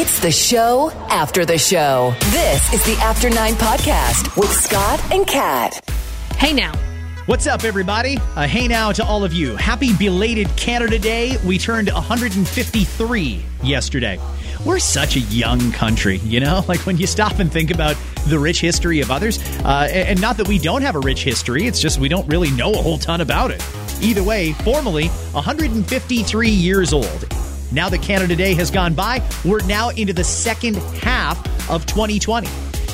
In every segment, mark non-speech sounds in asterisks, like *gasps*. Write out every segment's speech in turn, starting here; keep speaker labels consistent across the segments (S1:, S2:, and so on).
S1: It's the show after the show. This is the After Nine Podcast with Scott and Kat.
S2: Hey now.
S3: What's up, everybody? Uh, hey now to all of you. Happy belated Canada Day. We turned 153 yesterday. We're such a young country, you know? *laughs* Like when you stop and think about the rich history of others, uh, and not that we don't have a rich history, it's just we don't really know a whole ton about it. Either way, formally, 153 years old. Now that Canada Day has gone by, we're now into the second half of 2020.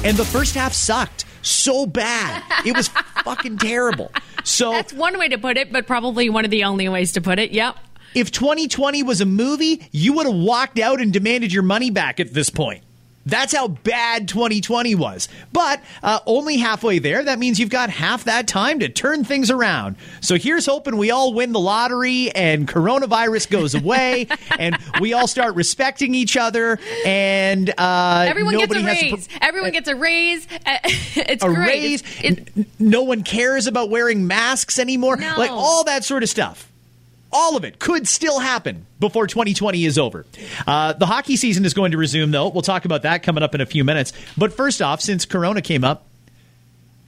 S3: And the first half sucked so bad. It was *laughs* fucking terrible. So
S2: That's one way to put it, but probably one of the only ways to put it. Yep.
S3: if 2020 was a movie, you would have walked out and demanded your money back at this point. That's how bad 2020 was. But uh, only halfway there. That means you've got half that time to turn things around. So here's hoping we all win the lottery and coronavirus goes away *laughs* and we all start respecting each other and uh,
S2: Everyone gets a
S3: has
S2: raise.
S3: pr-
S2: Everyone gets a raise. *laughs* It's
S3: a
S2: great.
S3: raise.
S2: It's- it-
S3: N- no one cares about wearing masks anymore.
S2: No.
S3: Like all that sort of stuff. All of it could still happen before 2020 is over. Uh, the hockey season is going to resume, though. We'll talk about that coming up in a few minutes. But first off, since Corona came up,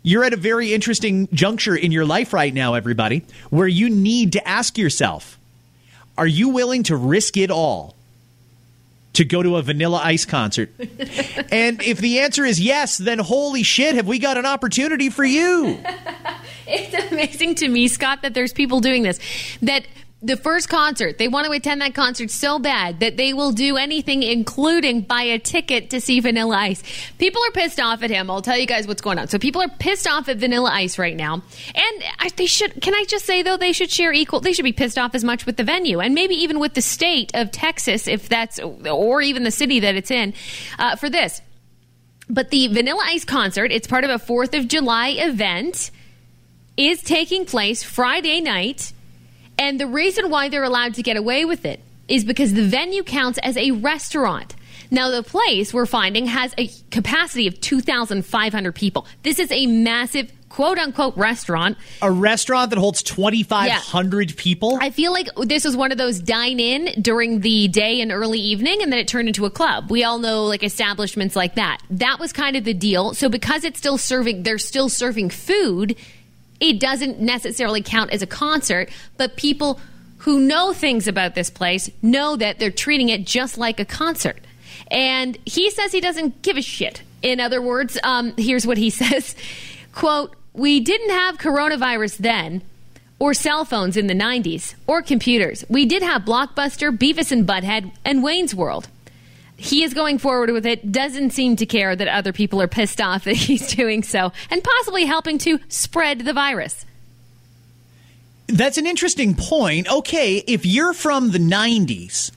S3: you're at a very interesting juncture in your life right now, everybody, where you need to ask yourself are you willing to risk it all to go to a Vanilla Ice concert? *laughs* and if the answer is yes, then holy shit, have we got an opportunity for you? *laughs*
S2: It's amazing to me, Scott, that there's people doing this. That the first concert, they want to attend that concert so bad that they will do anything, including buy a ticket to see Vanilla Ice. People are pissed off at him. I'll tell you guys what's going on. So people are pissed off at Vanilla Ice right now, and I, they should. Can I just say though, they should share equal. They should be pissed off as much with the venue, and maybe even with the state of Texas, if that's, or even the city that it's in, uh, for this. But the Vanilla Ice concert, it's part of a Fourth of July event is taking place Friday night. And the reason why they're allowed to get away with it is because the venue counts as a restaurant. Now, the place we're finding has a capacity of 2,500 people. This is a massive quote unquote restaurant.
S3: A restaurant that holds 2,500 people?
S2: I feel like this was one of those dine in during the day and early evening, and then it turned into a club. We all know like establishments like that. That was kind of the deal. So because it's still serving, they're still serving food. It doesn't necessarily count as a concert, but people who know things about this place know that they're treating it just like a concert. And he says he doesn't give a shit. In other words, um, here's what he *laughs* says quote, we didn't have coronavirus then, or cell phones in the 90s, or computers. We did have Blockbuster, Beavis and Butthead, and Wayne's World. He is going forward with it, doesn't seem to care that other people are pissed off that *laughs* he's doing so, and possibly helping to spread the virus.
S3: That's an interesting point. Okay, if you're from the 90s,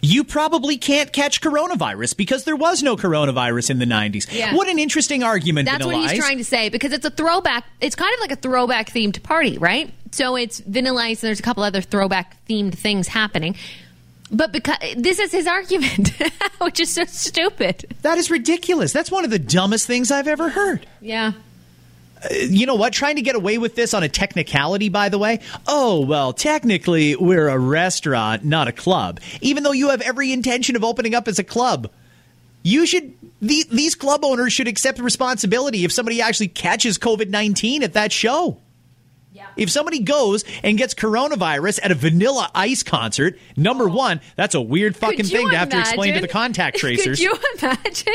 S3: you probably can't catch coronavirus because there was no coronavirus in the 90s.
S2: Yeah.
S3: What an interesting argument,
S2: That's
S3: Vanilla
S2: what he's
S3: Ice.
S2: trying to say because it's a throwback. It's kind of like a throwback themed party, right? So it's Vanilla Ice, and there's a couple other throwback themed things happening. But because this is his argument, *laughs* which is so stupid.
S3: That is ridiculous. That's one of the dumbest things I've ever heard.
S2: Yeah.
S3: Uh, you know what? Trying to get away with this on a technicality, by the way. Oh, well, technically, we're a restaurant, not a club. Even though you have every intention of opening up as a club. You should, the, these club owners should accept responsibility if somebody actually catches COVID 19 at that show. If somebody goes and gets coronavirus at a Vanilla Ice concert, number one, that's a weird fucking thing to have to explain to the contact *laughs* tracers.
S2: Could you imagine?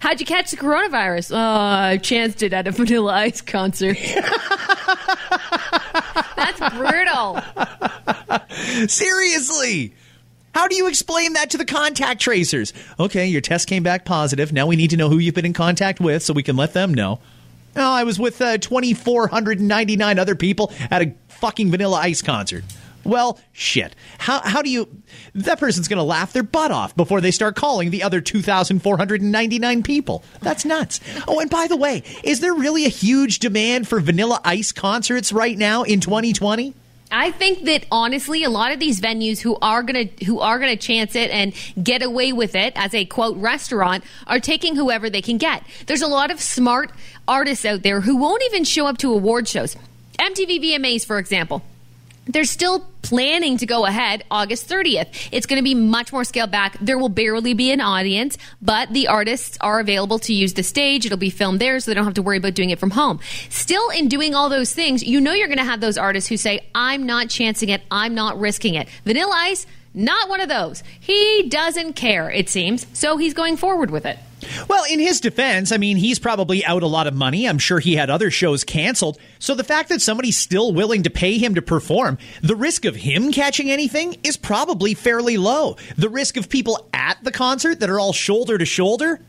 S2: How'd you catch the coronavirus? Oh, I chanced it at a *laughs* Vanilla Ice concert. *laughs* That's brutal.
S3: Seriously. How do you explain that to the contact tracers? Okay, your test came back positive. Now we need to know who you've been in contact with so we can let them know. Oh, I was with uh, 2,499 other people at a fucking Vanilla Ice concert. Well, shit. How, how do you. That person's going to laugh their butt off before they start calling the other 2,499 people. That's nuts. Oh, and by the way, is there really a huge demand for Vanilla Ice concerts right now in 2020?
S2: I think that honestly, a lot of these venues who are gonna who are gonna chance it and get away with it as a quote restaurant are taking whoever they can get. There's a lot of smart artists out there who won't even show up to award shows. MTV VMAs, for example. they're still planning to go ahead August 30th. It's going to be much more scaled back. There will barely be an audience, but the artists are available to use the stage. It'll be filmed there, so they don't have to worry about doing it from home. Still, in doing all those things, you know you're going to have those artists who say, I'm not chancing it, I'm not risking it. Vanilla Ice, not one of those. He doesn't care, it seems, so he's going forward with it.
S3: Well, in his defense, I mean, he's probably out a lot of money. I'm sure he had other shows canceled. So the fact that somebody's still willing to pay him to perform, the risk of him catching anything is probably fairly low. The risk of people at the concert that are all shoulder to shoulder,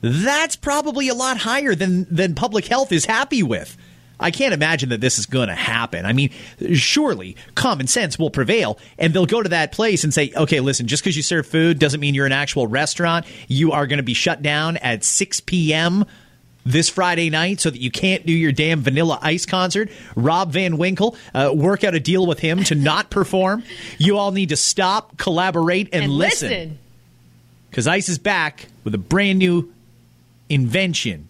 S3: that's probably a lot higher than than public health is happy with. I can't imagine that this is going to happen. I mean, surely common sense will prevail and they'll go to that place and say, okay, listen, just because you serve food doesn't mean you're an actual restaurant. You are going to be shut down at 6 p.m. this Friday night so that you can't do your damn Vanilla Ice concert. Rob Van Winkle, uh, work out a deal with him to not *laughs* perform. You all need to stop, collaborate, and,
S2: And
S3: listen.
S2: listen.
S3: Because Ice is back with a brand new invention.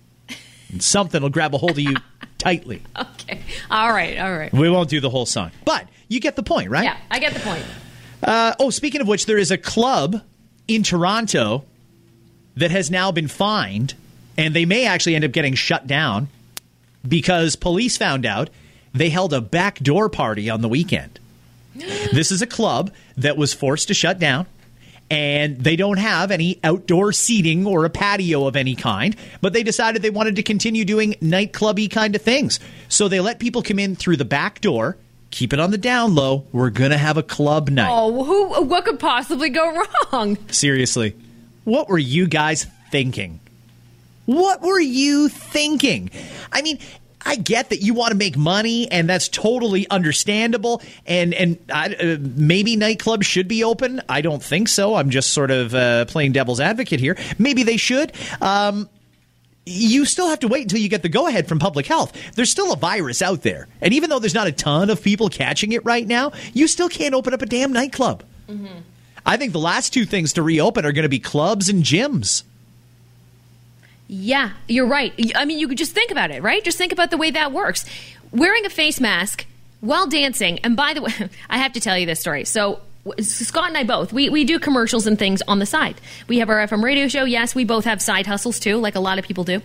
S3: And something will grab a hold of you *laughs* tightly.
S2: Okay. All right. All right.
S3: We won't do the whole song, but you get the point, right?
S2: Yeah, I get the point.
S3: Uh, oh, speaking of which, there is a club in Toronto that has now been fined, and they may actually end up getting shut down because police found out they held a backdoor party on the weekend. *gasps* this is a club that was forced to shut down. And they don't have any outdoor seating or a patio of any kind, but they decided they wanted to continue doing nightclubby kind of things. So they let people come in through the back door, keep it on the down low. We're going to have a club night.
S2: Oh, who? What could possibly go wrong?
S3: Seriously, what were you guys thinking? What were you thinking? I mean, I get that you want to make money, and that's totally understandable. And and I, uh, maybe nightclubs should be open. I don't think so. I'm just sort of uh, playing devil's advocate here. Maybe they should. Um, you still have to wait until you get the go ahead from public health. There's still a virus out there. And even though there's not a ton of people catching it right now, you still can't open up a damn nightclub. I think the last two things to reopen are going to be clubs and gyms.
S2: Yeah, you're right. I mean, you could just think about it, right? Just think about the way that works. Wearing a face mask while dancing, and by the *laughs* way, I have to tell you this story. So, Scott and I both, we, we do commercials and things on the side. We have our FM radio show. Yes, we both have side hustles too, like a lot of people do.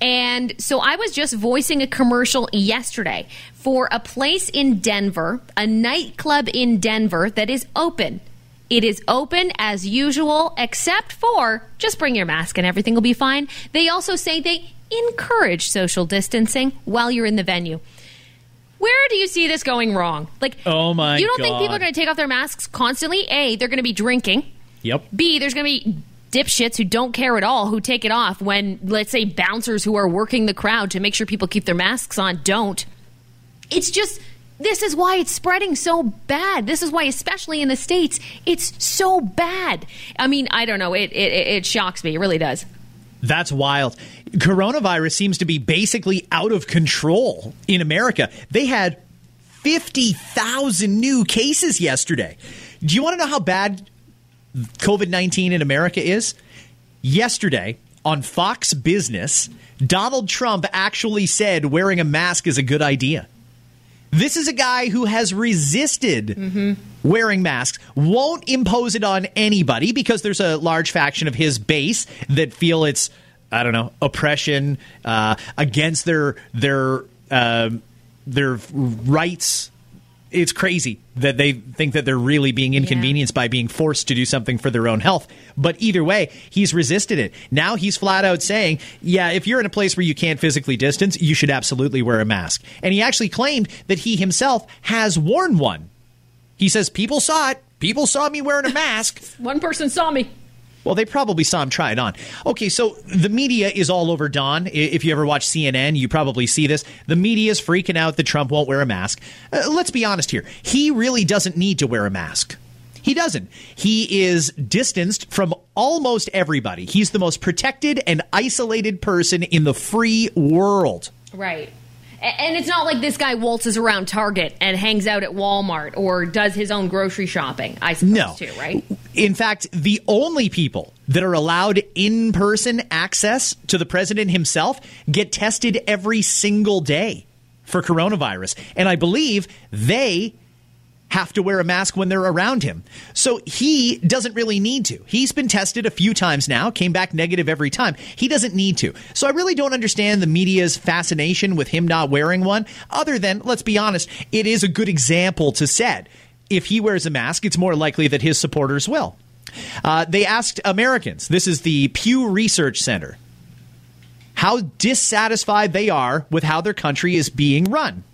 S2: And so I was just voicing a commercial yesterday for a place in Denver, a nightclub in Denver that is open. It is open as usual, except for just bring your mask and everything will be fine. They also say they encourage social distancing while you're in the venue. Where do you see this going wrong? Like,
S3: Oh my
S2: You don't think people are going to take off their masks constantly? A, they're going to be drinking.
S3: Yep.
S2: B, there's going to be dipshits who don't care at all who take it off when, let's say, bouncers who are working the crowd to make sure people keep their masks on don't. It's just, this is why it's spreading so bad. This is why, especially in the States, it's so bad. I mean, I don't know. It, it, it shocks me. It really does.
S3: That's wild. Coronavirus seems to be basically out of control in America. They had 50,000 new cases yesterday. Do you want to know how bad COVID 19 in America is? Yesterday on Fox Business, Donald Trump actually said wearing a mask is a good idea. This is a guy who has resisted wearing masks, won't impose it on anybody because there's a large faction of his base that feel it's, I don't know, oppression uh, against their their uh, their rights. It's crazy that they think that they're really being inconvenienced by being forced to do something for their own health. But either way, he's resisted it. Now he's flat out saying, yeah, if you're in a place where you can't physically distance, you should absolutely wear a mask. And he actually claimed that he himself has worn one. He says, people saw it. People saw me wearing a mask. *laughs*
S2: One person saw me.
S3: Well, they probably saw him try it on. Okay, so the media is all over Don. If you ever watch CNN, you probably see this. The media is freaking out that Trump won't wear a mask. Uh, let's be honest here. He really doesn't need to wear a mask. He doesn't. He is distanced from almost everybody. He's the most protected and isolated person in the free world.
S2: Right. And it's not like this guy waltzes around Target and hangs out at Walmart or does his own grocery shopping, I suppose,
S3: No.
S2: too, right?
S3: In fact, the only people that are allowed in person access to the president himself get tested every single day for coronavirus. And I believe they have to wear a mask when they're around him. So he doesn't really need to. He's been tested a few times now, came back negative every time. He doesn't need to. So I really don't understand the media's fascination with him not wearing one, other than, let's be honest, it is a good example to set. If he wears a mask, it's more likely that his supporters will. Uh, they asked Americans, this is the Pew Research Center, how dissatisfied they are with how their country is being run.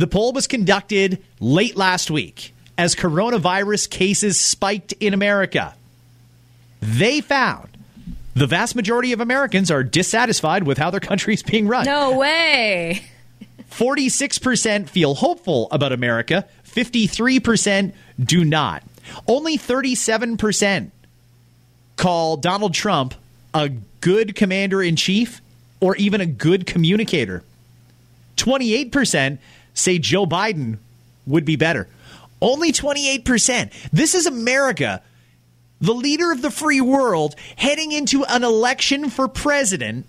S3: The poll was conducted late last week as coronavirus cases spiked in America. They found the vast majority of Americans are dissatisfied with how their country is being run.
S2: No way.
S3: 46% feel hopeful about America, 53% do not. Only 37% call Donald Trump a good commander in chief or even a good communicator. 28% say Joe Biden would be better. Only 28%. This is America, the leader of the free world, heading into an election for president,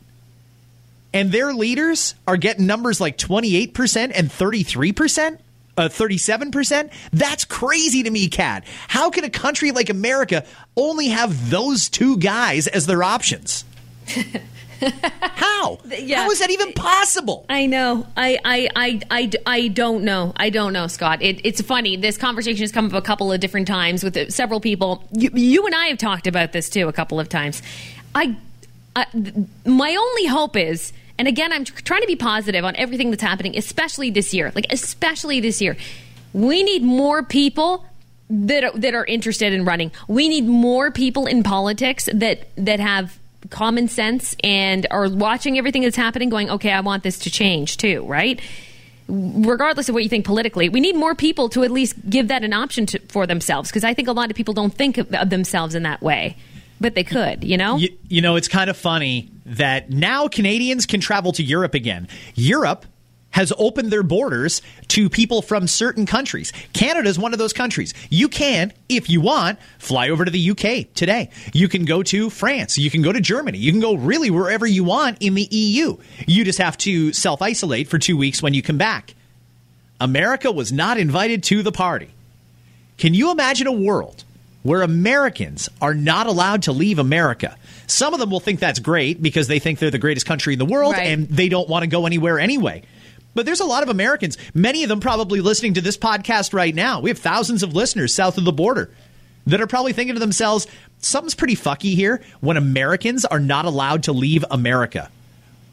S3: and their leaders are getting numbers like 28% and 33%. Uh, 37%? That's crazy to me, Kat. How can a country like America only have those two guys as their options? *laughs* *laughs* How?
S2: Yeah.
S3: How is that even possible?
S2: I know. I, I, I, I, I don't know. I don't know, Scott. It, it's funny. This conversation has come up a couple of different times with uh, several people. You, you and I have talked about this too a couple of times. I, I my only hope is, and again, I'm trying to be positive on everything that's happening, especially this year. Like especially this year, we need more people that are, that are interested in running. We need more people in politics that that have common sense and are watching everything that's happening going okay i want this to change too right regardless of what you think politically we need more people to at least give that an option to, for themselves because i think a lot of people don't think of, themselves in that way but they could you know
S3: You, you know, it's kind of funny that now Canadians can travel to Europe again. Europe has opened their borders to people from certain countries. Canada is one of those countries. You can, if you want, fly over to the UK today. You can go to France. You can go to Germany. You can go really wherever you want in the EU. You just have to self isolate for two weeks when you come back. America was not invited to the party. Can you imagine a world where Americans are not allowed to leave America? Some of them will think that's great because they think they're the greatest country in the world
S2: Right.
S3: and they don't want to go anywhere anyway. But there's a lot of Americans, many of them probably listening to this podcast right now. We have thousands of listeners south of the border that are probably thinking to themselves, something's pretty fucky here when Americans are not allowed to leave America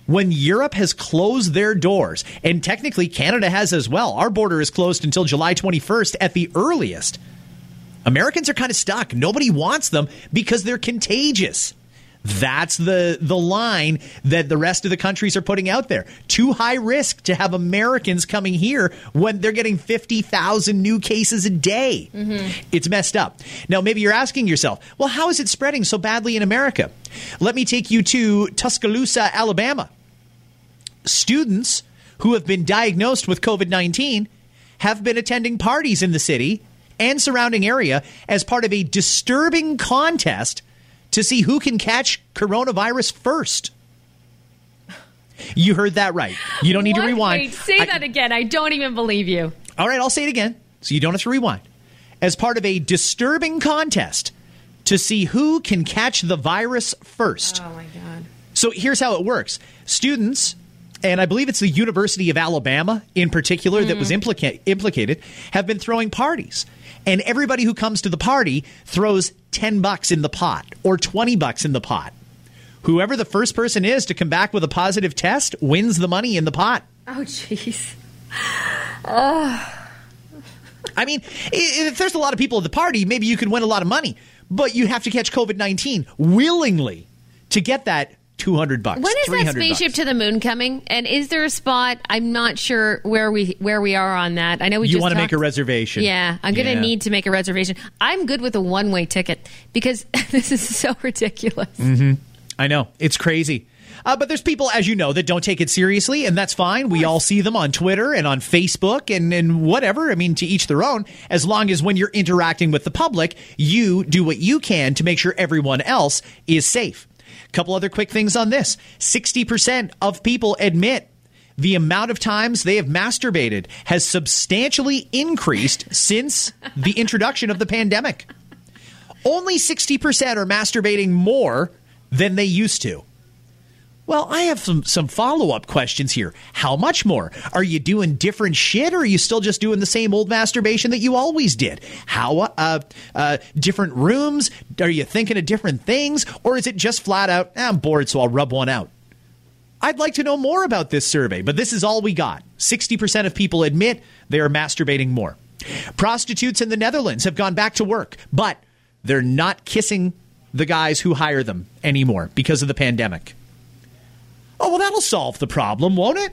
S3: when Europe has closed their doors, and technically Canada has as well. Our border is closed until July 21st at the earliest. Americans are kind of stuck. Nobody wants them because they're contagious. That's the the line that the rest of the countries are putting out there. Too high risk to have Americans coming here when they're getting 50,000 new cases a day. Mm-hmm. It's messed up. Now maybe you're asking yourself, well how is it spreading so badly in America? Let me take you to Tuscaloosa, Alabama students who have been diagnosed with COVID 19 have been attending parties in the city and surrounding area as part of a disturbing contest to see who can catch coronavirus first. You heard that right. You don't need to rewind.
S2: Wait, say
S3: I-
S2: that again i don't even believe you
S3: all right, I'll say it again so you don't have to rewind. As part of a disturbing contest to see who can catch the virus first.
S2: oh my god
S3: So here's how it works students, and I believe it's the University of Alabama in particular that was mm. implica- implicated, have been throwing parties. And everybody who comes to the party throws 10 bucks in the pot or 20 bucks in the pot. Whoever the first person is to come back with a positive test wins the money in the pot.
S2: oh jeez
S3: I mean, if there's a lot of people at the party, maybe you could win a lot of money, but you have to catch COVID 19 willingly to get that 200 bucks.
S2: when is that spaceship
S3: bucks.
S2: to the moon coming and is there a spot i'm not sure where we where we are on that i know we
S3: You
S2: just
S3: want to make a reservation.
S2: Yeah, I'm going to
S3: Yeah.
S2: need to make a reservation. I'm good with a one way ticket because *laughs* this is so ridiculous.
S3: I know. It's crazy. Uh, but there's people, as you know, that don't take it seriously, and that's fine. We all see them on Twitter and on Facebook and, and whatever. I mean, to each their own, as long as when you're interacting with the public, you do what you can to make sure everyone else is safe. Couple other quick things on this 60% of people admit the amount of times they have masturbated has substantially increased *laughs* since the introduction of the pandemic. Only 60% are masturbating more than they used to. Well, I have some, some follow up questions here. How much more? Are you doing different shit or are you still just doing the same old masturbation that you always did? How, uh, uh, different rooms? Are you thinking of different things? Or is it just flat out, eh, I'm bored, so I'll rub one out? I'd like to know more about this survey, but this is all we got. 60% of people admit they are masturbating more. Prostitutes in the Netherlands have gone back to work, but they're not kissing the guys who hire them anymore because of the pandemic. Oh, well, that'll solve the problem, won't it?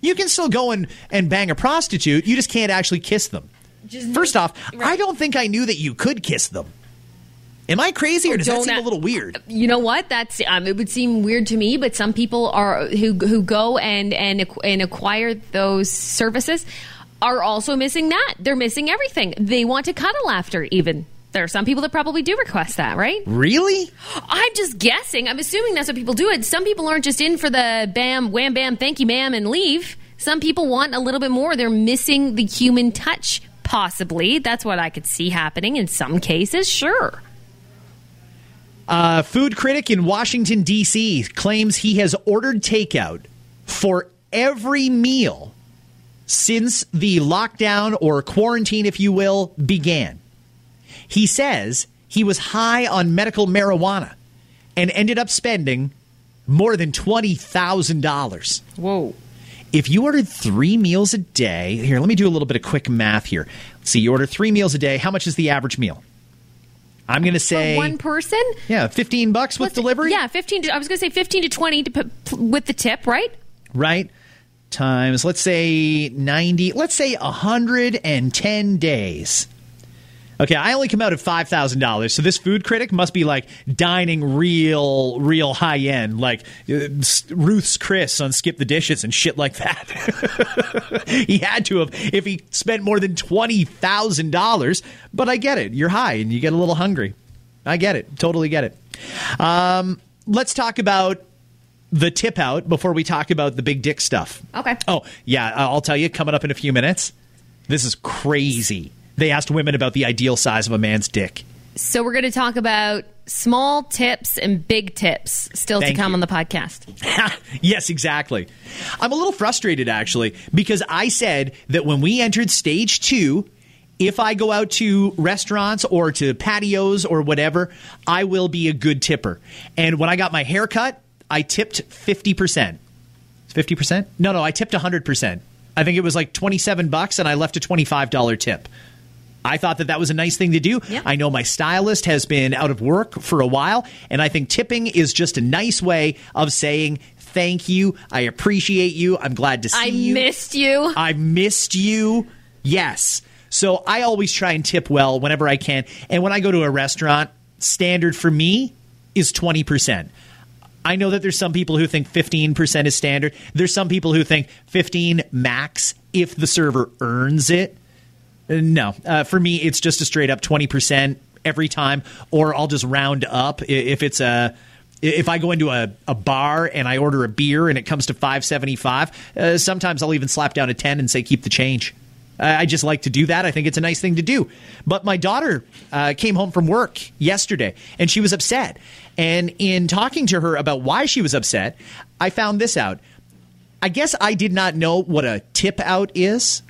S3: You can still go and, and bang a prostitute, you just can't actually kiss them.
S2: Just
S3: First off,
S2: right.
S3: I don't think I knew that you could kiss them. Am I crazy, or does that
S2: Don't
S3: seem a
S2: a-
S3: little weird?
S2: You know what? That's um, it would seem weird to me, but some people are who who go and and and acquire those services are also missing that. They're missing everything. They want to cuddle after. Even there are some people that probably do request that, right?
S3: Really?
S2: I'm just guessing. I'm assuming that's what people do. It. Some people aren't just in for the bam, wham, bam, thank you, ma'am, and leave. Some people want a little bit more. They're missing the human touch. Possibly, that's what I could see happening in some cases. Sure.
S3: A food critic in Washington, D.C. claims he has ordered takeout for every meal since the lockdown or quarantine, if you will, began. He says he was high on medical marijuana and ended up spending more than $20,000.
S2: Whoa.
S3: If you ordered three meals a day, here, let me do a little bit of quick math here. Let's see, you order three meals a day. How much is the average meal? I'm going to say.
S2: For one person?
S3: Yeah, 15 bucks with
S2: What's-
S3: delivery?
S2: Yeah, 15 to, I was going to say 15 to 20 to put, with the tip, right?
S3: Right? Times, let's say 90, let's say 110 days. Okay, I only come out at $5,000. So this food critic must be like dining real, real high end, like uh, Ruth's Chris on Skip the Dishes and shit like that. *laughs* he had to have if he spent more than $20,000. But I get it. You're high and you get a little hungry. I get it. Totally get it. Um, let's talk about the tip out before we talk about the big dick stuff.
S2: Okay.
S3: Oh, yeah, I'll tell you coming up in a few minutes. This is crazy. They asked women about the ideal size of a man's dick.
S2: So we're going to talk about small tips and big tips still
S3: Thank
S2: to come
S3: you.
S2: on the podcast. *laughs*
S3: yes, exactly. I'm a little frustrated actually because I said that when we entered stage two, if I go out to restaurants or to patios or whatever, I will be a good tipper. And when I got my hair cut, I tipped 50%. 50%? No, no, I tipped 100%. I think it was like 27 bucks and I left a $25 tip. I thought that that was a nice thing to do.
S2: Yeah.
S3: I know my stylist has been out of work for a while, and I think tipping is just a nice way of saying thank you. I appreciate you. I'm glad to see
S2: I
S3: you.
S2: I missed you.
S3: I missed you. Yes. So I always try and tip well whenever I can. And when I go to a restaurant, standard for me is 20%. I know that there's some people who think 15% is standard. There's some people who think 15 max if the server earns it. No, uh, for me, it's just a straight up 20% every time, or I'll just round up if it's a. If I go into a, a bar and I order a beer and it comes to five seventy five, uh, sometimes I'll even slap down a ten and say keep the change. I just like to do that. I think it's a nice thing to do. But my daughter uh, came home from work yesterday and she was upset. And in talking to her about why she was upset, I found this out. I guess I did not know what a tip out is.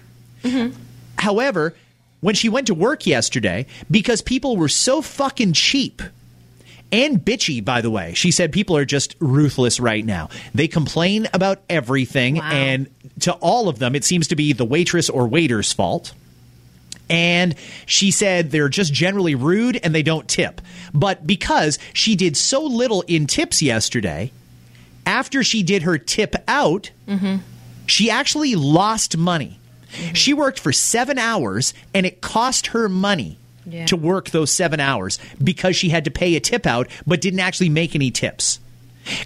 S3: However, when she went to work yesterday, because people were so fucking cheap and bitchy, by the way, she said people are just ruthless right now. They complain about everything,
S2: Wow.
S3: and to all of them, it seems to be the waitress or waiter's fault. And she said they're just generally rude and they don't tip. But because she did so little in tips yesterday, after she did her tip out, mm-hmm. she actually lost money. Mm-hmm. She worked for seven hours and it cost her money
S2: Yeah.
S3: to work those seven hours because she had to pay a tip out but didn't actually make any tips.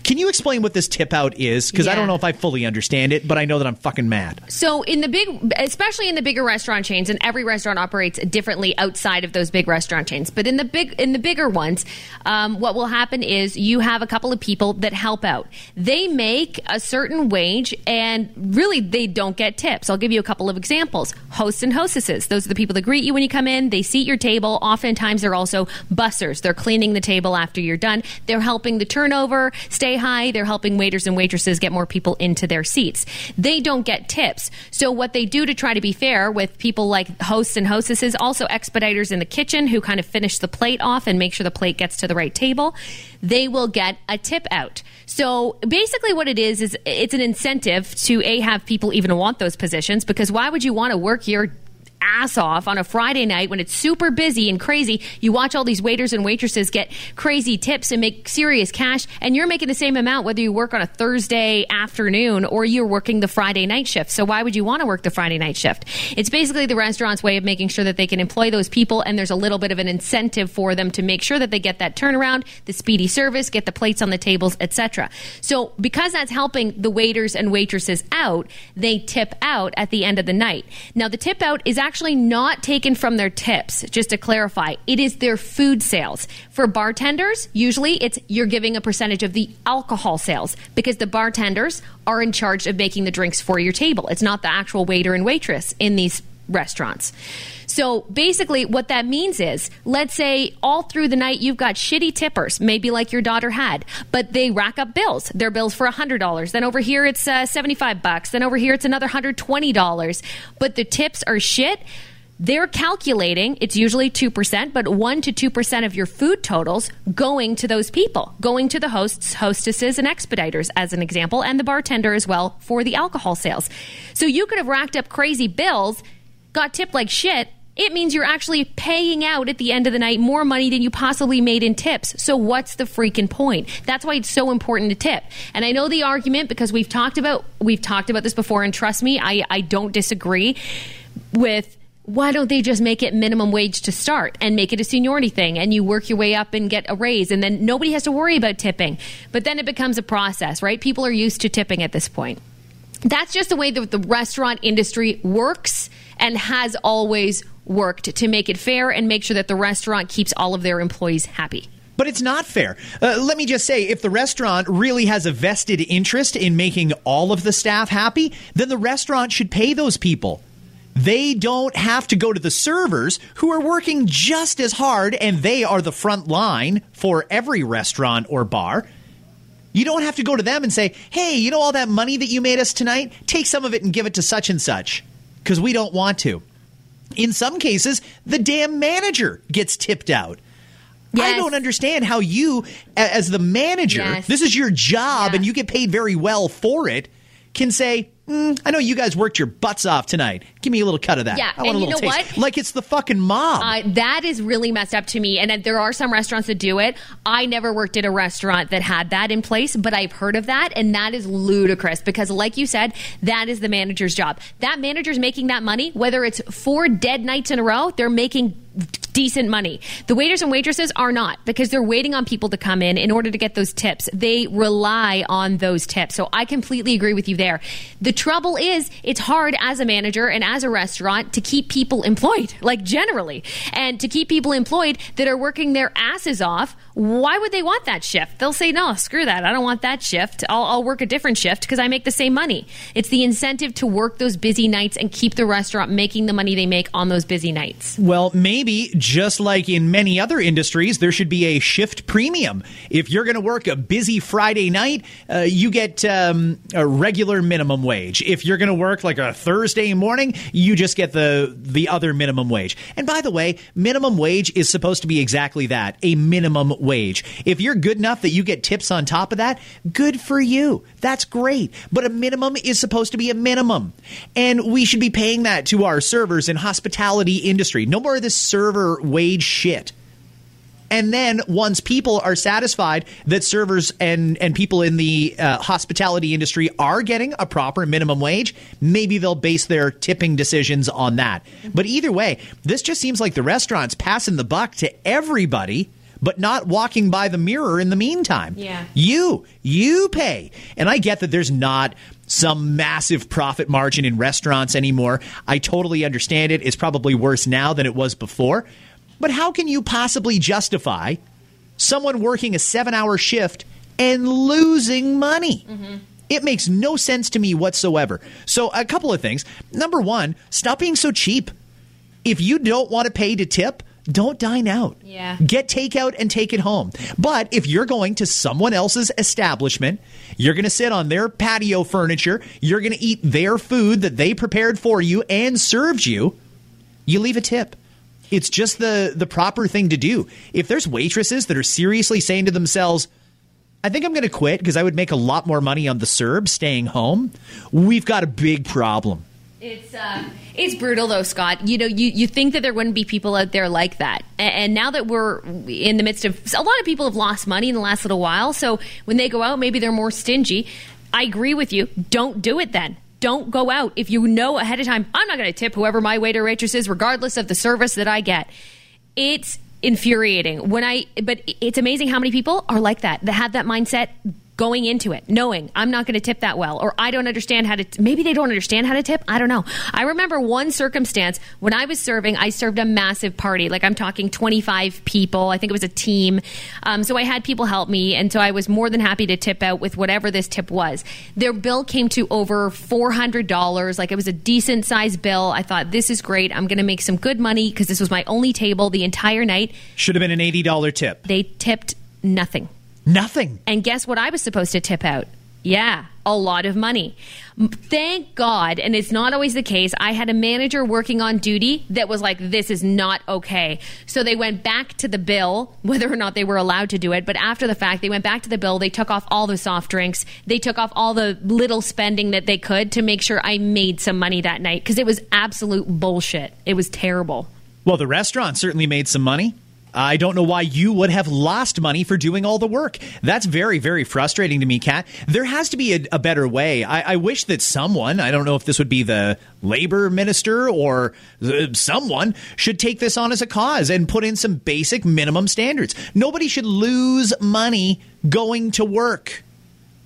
S3: Can you explain what this tip out is? Because I don't know if I fully understand it, but I know that I'm fucking mad.
S2: So in the big, especially in the bigger restaurant chains, and every restaurant operates differently outside of those big restaurant chains. But in the big, in the bigger ones, um, what will happen is you have a couple of people that help out. They make a certain wage, and really they don't get tips. I'll give you a couple of examples. Hosts and hostesses; those are the people that greet you when you come in. They seat your table. Oftentimes, they're also bussers. They're cleaning the table after you're done. They're helping the turnover stay high. They're helping waiters and waitresses get more people into their seats. They don't get tips. So what they do to try to be fair with people like hosts and hostesses, also expediters in the kitchen who kind of finish the plate off and make sure the plate gets to the right table, they will get a tip out. So basically what it is is it's an incentive to a have people even want those positions because why would you want to work your ass off on a Friday night when it's super busy and crazy. You watch all these waiters and waitresses get crazy tips and make serious cash, and you're making the same amount whether you work on a Thursday afternoon or you're working the Friday night shift. So why would you want to work the Friday night shift? It's basically the restaurant's way of making sure that they can employ those people, and there's a little bit of an incentive for them to make sure that they get that turnaround, the speedy service, get the plates on the tables, etc. So because that's helping the waiters and waitresses out, they tip out at the end of the night. Now the tip out is actually not taken from their tips, just to clarify. It is their food sales. For bartenders, usually it's you're giving a percentage of the alcohol sales because the bartenders are in charge of making the drinks for your table. It's not the actual waiter and waitress in these restaurants. So basically, what that means is, let's say all through the night you've got shitty tippers, maybe like your daughter had, but they rack up bills. Their bills for $100. Then over here it's uh, 75 bucks. Then over here it's another $120. But the tips are shit. They're calculating, it's usually 2%, but 1 to 2% of your food totals going to those people, going to the hosts, hostesses, and expediters, as an example, and the bartender as well for the alcohol sales. So you could have racked up crazy bills, got tipped like shit. It means you're actually paying out at the end of the night more money than you possibly made in tips. So what's the freaking point? That's why it's so important to tip. And I know the argument because we've talked about we've talked about this before and trust me, I, I don't disagree with why don't they just make it minimum wage to start and make it a seniority thing and you work your way up and get a raise and then nobody has to worry about tipping. But then it becomes a process, right? People are used to tipping at this point. That's just the way that the restaurant industry works and has always worked to make it fair and make sure that the restaurant keeps all of their employees happy.
S3: But it's not fair. Uh, let me just say if the restaurant really has a vested interest in making all of the staff happy, then the restaurant should pay those people. They don't have to go to the servers who are working just as hard, and they are the front line for every restaurant or bar. You don't have to go to them and say, hey, you know all that money that you made us tonight? Take some of it and give it to such and such, because we don't want to. In some cases, the damn manager gets tipped out. I don't understand how you, as the manager,
S2: Yes.
S3: this is your job
S2: Yeah.
S3: and you get paid very well for it, can say, "Mm, I know you guys worked your butts off tonight. Give me a little cut of that.
S2: Yeah,
S3: I want
S2: and
S3: a
S2: you
S3: little
S2: know
S3: taste.
S2: what?
S3: Like it's the fucking mob.
S2: Uh, that is really messed up to me. And there are some restaurants that do it. I never worked at a restaurant that had that in place, but I've heard of that. And that is ludicrous because, like you said, that is the manager's job. That manager's making that money, whether it's four dead nights in a row, they're making decent money. The waiters and waitresses are not because they're waiting on people to come in in order to get those tips. They rely on those tips. So I completely agree with you there. The trouble is it's hard as a manager and as a restaurant to keep people employed, like generally, and to keep people employed that are working their asses off. Why would they want that shift? They'll say, no, screw that. I don't want that shift. I'll, I'll work a different shift because I make the same money. It's the incentive to work those busy nights and keep the restaurant making the money they make on those busy nights.
S3: Well, maybe just like in many other industries, there should be a shift premium. If you're going to work a busy Friday night, uh, you get um, a regular minimum wage. If you're going to work like a Thursday morning, you just get the the other minimum wage. And by the way, minimum wage is supposed to be exactly that, a minimum wage. If you're good enough that you get tips on top of that, good for you. That's great. But a minimum is supposed to be a minimum. And we should be paying that to our servers in hospitality industry. No more of this server wage shit. And then once people are satisfied that servers and, and people in the uh, hospitality industry are getting a proper minimum wage, maybe they'll base their tipping decisions on that. But either way, this just seems like the restaurant's passing the buck to everybody but not walking by the mirror in the meantime.
S2: Yeah.
S3: You, you pay. And I get that there's not some massive profit margin in restaurants anymore. I totally understand it. It's probably worse now than it was before. But how can you possibly justify someone working a seven hour shift and losing money? Mm-hmm. It makes no sense to me whatsoever. So, a couple of things. Number one, stop being so cheap. If you don't want to pay to tip, don't dine out.
S2: Yeah.
S3: Get takeout and take it home. But if you're going to someone else's establishment, you're going to sit on their patio furniture, you're going to eat their food that they prepared for you and served you, you leave a tip. It's just the the proper thing to do. If there's waitresses that are seriously saying to themselves, I think I'm going to quit because I would make a lot more money on the CERB staying home, we've got a big problem.
S2: It's uh, it's brutal though, Scott. You know, you, you think that there wouldn't be people out there like that, A- and now that we're in the midst of a lot of people have lost money in the last little while, so when they go out, maybe they're more stingy. I agree with you. Don't do it then. Don't go out if you know ahead of time. I'm not going to tip whoever my waiter waitress is, regardless of the service that I get. It's infuriating when I, but it's amazing how many people are like that that have that mindset going into it, knowing I'm not going to tip that well, or I don't understand how to. Maybe they don't understand how to tip. I don't know. I remember one circumstance when I was serving. I served a massive party, like I'm talking 25 people. I think it was a team. Um, so I had people help me, and so I was more than happy to tip out with whatever this tip was. Their bill came to over $400. Like it was a decent sized bill. I thought this is great. I'm going to make some good money because this was my only table the entire night.
S3: Should have been an $80 tip.
S2: They tipped nothing.
S3: Nothing.
S2: And guess what I was supposed to tip out? Yeah, a lot of money. Thank God, and it's not always the case. I had a manager working on duty that was like, this is not okay. So they went back to the bill, *laughs* whether or not they were allowed to do it. But after the fact, they went back to the bill. They took off all the soft drinks. They took off all the little spending that they could to make sure I made some money that night because it was absolute bullshit. It was terrible.
S3: Well, the restaurant certainly made some money. I don't know why you would have lost money for doing all the work. That's very, very frustrating to me, Kat. There has to be a, a better way. I, I wish that someone, I don't know if this would be the labor minister or someone, should take this on as a cause and put in some basic minimum standards. Nobody should lose money going to work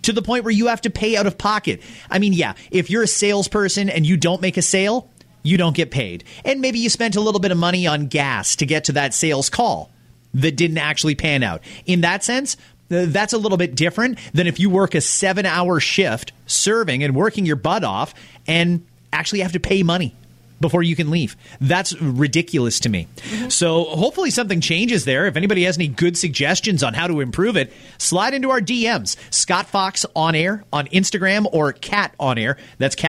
S3: to the point where you have to pay out of pocket. I mean, yeah, if you're a salesperson and you don't make a sale, you don't get paid. And maybe you spent a little bit of money on gas to get to that sales call that didn't actually pan out. In that sense, uh, that's a little bit different than if you work a seven hour shift serving and working your butt off and actually have to pay money before you can leave. That's ridiculous to me. Mm-hmm. So hopefully something changes there. If anybody has any good suggestions on how to improve it, slide into our DMs. Scott Fox on air on Instagram or Kat on air. That's Kat.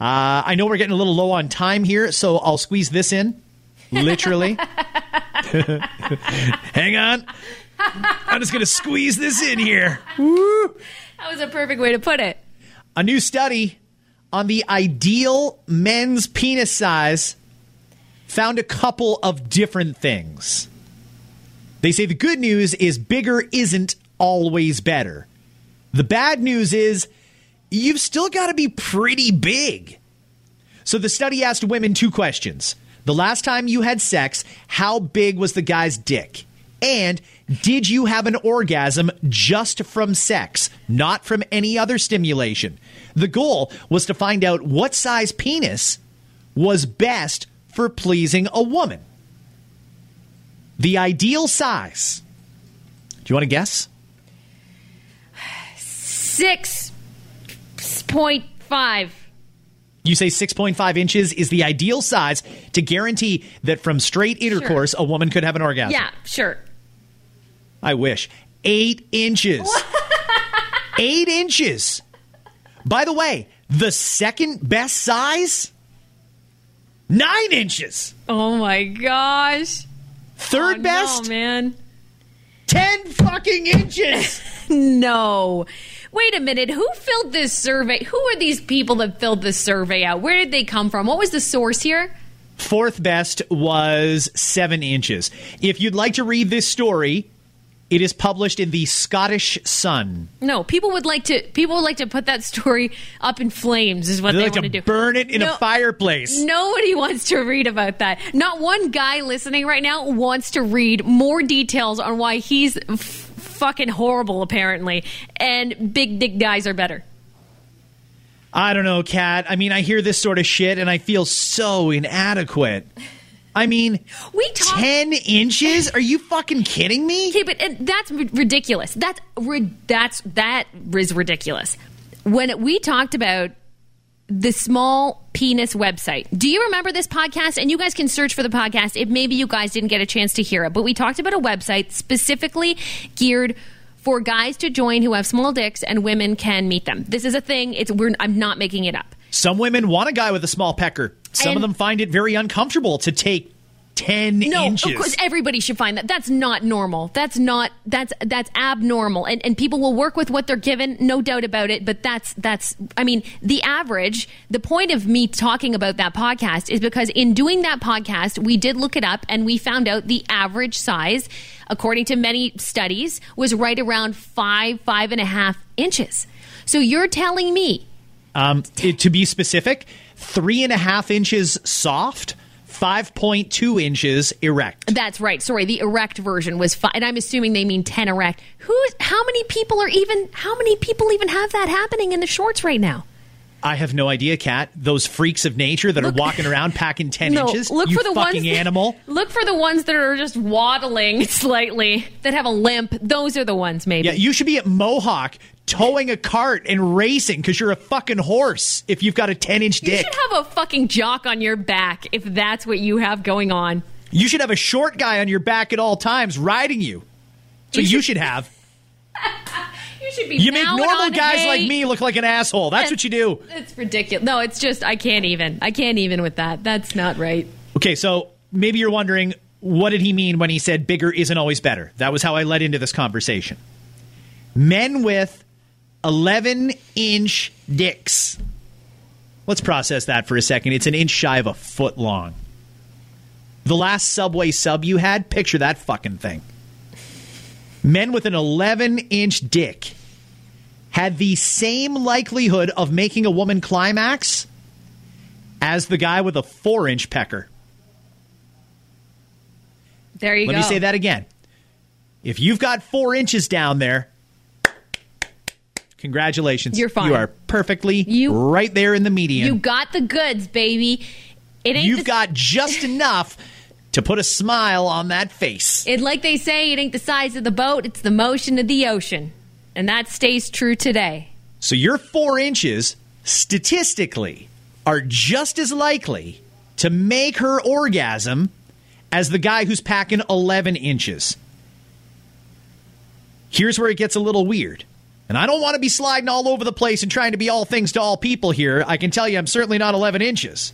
S3: Uh, I know we're getting a little low on time here, so I'll squeeze this in. Literally. *laughs* Hang on. I'm just going to squeeze this in here.
S2: That was a perfect way to put it.
S3: A new study on the ideal men's penis size found a couple of different things. They say the good news is bigger isn't always better. The bad news is you've still got to be pretty big. So the study asked women two questions. The last time you had sex, how big was the guy's dick? And did you have an orgasm just from sex, not from any other stimulation? The goal was to find out what size penis was best for pleasing a woman. The ideal size. Do you want to guess?
S2: Six point five.
S3: You say 6.5 inches is the ideal size to guarantee that from straight intercourse, a woman could have an orgasm.
S2: Yeah, sure.
S3: I wish. Eight inches. *laughs* Eight inches. By the way, the second best size? Nine inches.
S2: Oh my gosh.
S3: Third
S2: Oh,
S3: best,
S2: no, man.
S3: 10 fucking inches. *laughs*
S2: No. Wait a minute. Who filled this survey? Who are these people that filled this survey out? Where did they come from? What was the source here?
S3: Fourth best was 7 inches. If you'd like to read this story, it is published in the Scottish Sun.
S2: No, people would like to. People would like to put that story up in flames. Is what
S3: They
S2: they,
S3: like
S2: want
S3: to
S2: to do.
S3: burn it in
S2: No-
S3: a fireplace.
S2: Nobody wants to read about that. Not one guy listening right now wants to read more details on why he's fucking horrible, apparently, and big dick guys are better.
S3: I don't know, Kat. I mean, I hear this sort of shit and I feel so inadequate. I mean,
S2: We talk-
S3: 10 inches? Are you fucking kidding me?
S2: Okay, but uh, that's ridiculous. That's that's that is ridiculous. When we talked about the small penis website, do you remember this podcast? And you guys can search for the podcast if maybe you guys didn't get a chance to hear it. But we talked about a website specifically geared for guys to join who have small dicks and women can meet them. This is a thing. It's we're, I'm not making it up.
S3: Some women want a guy with a small pecker. Some
S2: And-
S3: of them find it very uncomfortable to take 10
S2: No,
S3: inches.
S2: of course everybody should find that. That's not normal. That's not that's that's abnormal. And and people will work with what they're given, no doubt about it, but that's that's I mean, the average, the point of me talking about that podcast is because in doing that podcast, we did look it up and we found out the average size, according to many studies, was right around five, five and a half inches. So you're telling me
S3: Um, it- to be specific, three and a half inches soft, 5.2 inches erect.
S2: That's right. Sorry, the erect version was fine. And I'm assuming they mean 10 erect. Who? how many people are even how many people even have that happening in the shorts right now?
S3: I have no idea, Kat. Those freaks of nature that are walking around packing 10 *laughs*
S2: no,
S3: inches.
S2: look
S3: you
S2: for the
S3: fucking
S2: ones
S3: animal.
S2: Look for the ones that are just waddling *laughs* slightly that have a limp. Those are the ones maybe.
S3: Yeah, you should be at Mohawk towing a cart and racing because you're a fucking horse if you've got a 10 inch dick.
S2: You should have a fucking jock on your back if that's what you have going on.
S3: You should have a short guy on your back at all times riding you. So
S2: You
S3: you
S2: should-
S3: have. *laughs*
S2: You should be
S3: You make normal guys
S2: hay.
S3: like me look like an asshole. That's what you do.
S2: It's ridiculous. No, it's just I can't even. I can't even with that. That's not right.
S3: Okay, so maybe you're wondering what did he mean when he said bigger isn't always better? That was how I led into this conversation. Men with 11 inch dicks. Let's process that for a second. It's an inch shy of a foot long. The last Subway sub you had, picture that fucking thing. Men with an 11 inch dick had the same likelihood of making a woman climax as the guy with a four inch pecker.
S2: There you
S3: Let
S2: go.
S3: Let me say that again. If you've got four inches down there, congratulations.
S2: You're fine.
S3: You are perfectly
S2: You-
S3: right there in the median.
S2: You got the goods, baby. It ain't
S3: You've
S2: the-
S3: got just *laughs* enough to put a smile on that face.
S2: It like they say, it ain't the size of the boat, it's the motion of the ocean. And that stays true today.
S3: So your four inches, statistically, are just as likely to make her orgasm as the guy who's packing 11 inches. Here's where it gets a little weird. And I don't want to be sliding all over the place and trying to be all things to all people here. I can tell you I'm certainly not 11 inches.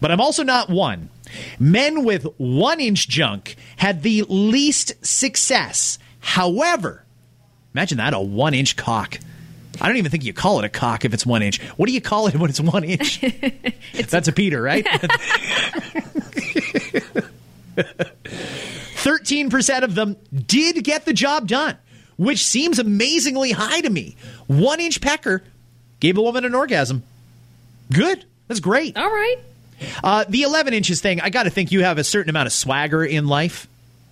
S3: But I'm also not one. Men with one inch junk had the least success. However, imagine that a one inch cock. I don't even think you call it a cock if it's one inch. What do you call it when it's one inch? *laughs* That's a Peter, right? *laughs* *laughs* 13% of them did get the job done, which seems amazingly high to me. One inch pecker gave a woman an orgasm. Good. That's great.
S2: All right.
S3: Uh, the 11 inches thing, I got to think you have a certain amount of swagger in life.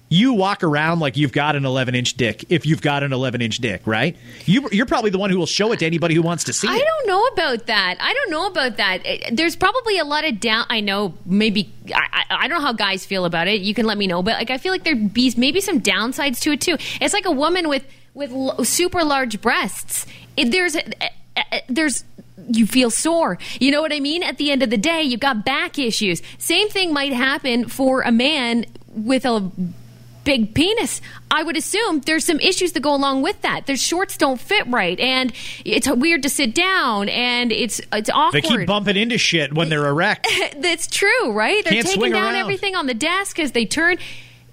S3: You walk around like you've got an 11 inch dick if you've got an 11 inch dick, right? You, you're probably the one who will show it to anybody who wants to see
S2: I
S3: it.
S2: don't know about that. I don't know about that. Eh, There's probably a lot of down. I know maybe I, I, I don't know how guys feel about it. You can let me know, but like I feel like there'd be maybe some downsides to it too. It's like a woman with with l- super large breasts. It, there's eh, eh, there's you feel sore. You know what I mean? At the end of the day, you've got back issues. Same thing might happen for a man with a big penis. I would assume there's some issues that go along with that. Their shorts don't fit right, and it's weird to sit down, and it's it's awkward.
S3: They keep bumping into shit when they're erect. *laughs*
S2: That's true, right? They're
S3: Can't
S2: taking down
S3: around.
S2: everything on the desk as they turn.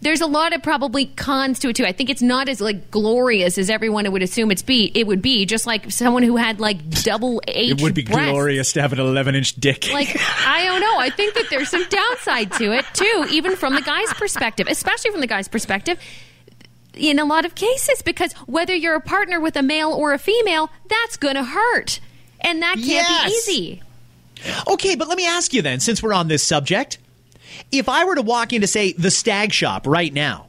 S2: There's a lot of probably cons to it too. I think it's not as like glorious as everyone would assume it's be. It would be just like someone who had like double *laughs* H.
S3: It would be
S2: breasts.
S3: glorious to have an 11 inch dick.
S2: Like I don't know. I think that there's some downside to it too, even from the guy's perspective, especially from the guy's perspective. In a lot of cases, because whether you're a partner with a male or a female, that's going to hurt, and that can't
S3: Yes.
S2: be easy.
S3: Okay, but let me ask you then, since we're on this subject, if I were to walk into, say, the stag shop right now,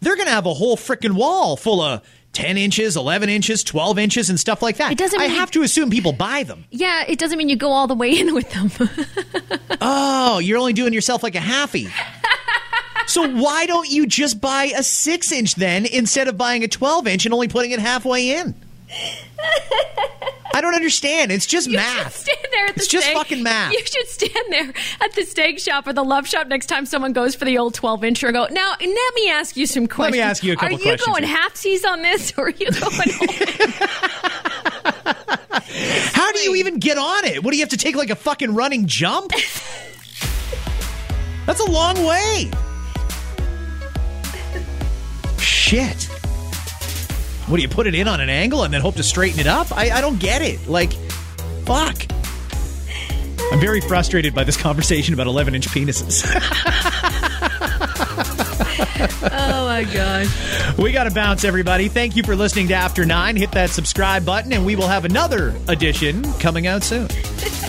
S3: they're going to have a whole freaking wall full of 10 inches, 11 inches, 12 inches, and stuff like that.
S2: It doesn't
S3: I have to assume people buy them.
S2: Yeah, it doesn't mean you go all the way in with them. *laughs*
S3: Oh, you're only doing yourself like a halfie. so why don't you just buy a 6 inch then instead of buying a 12 inch and only putting it halfway in? *laughs* I don't understand. It's just *laughs*
S2: You
S3: math.
S2: stand there at the
S3: It's just
S2: steak-
S3: fucking math.
S2: You should stand there at the stag shop or the love shop next time someone goes for the old 12 inch and go, now, let me ask you some questions.
S3: Let me ask you a couple questions.
S2: Are you
S3: questions
S2: going half seas on this *laughs* or are you going *laughs*
S3: How do you even get on it? What do you have to take like a fucking running jump? That's a long way. Shit. What do you put it in on an angle and then hope to straighten it up? I, I don't get it. Like, fuck. I'm very frustrated by this conversation about 11 inch penises. *laughs*
S2: Oh my gosh.
S3: we got to bounce, everybody. Thank you for listening to After Nine. Hit that subscribe button, and we will have another edition coming out soon. *laughs*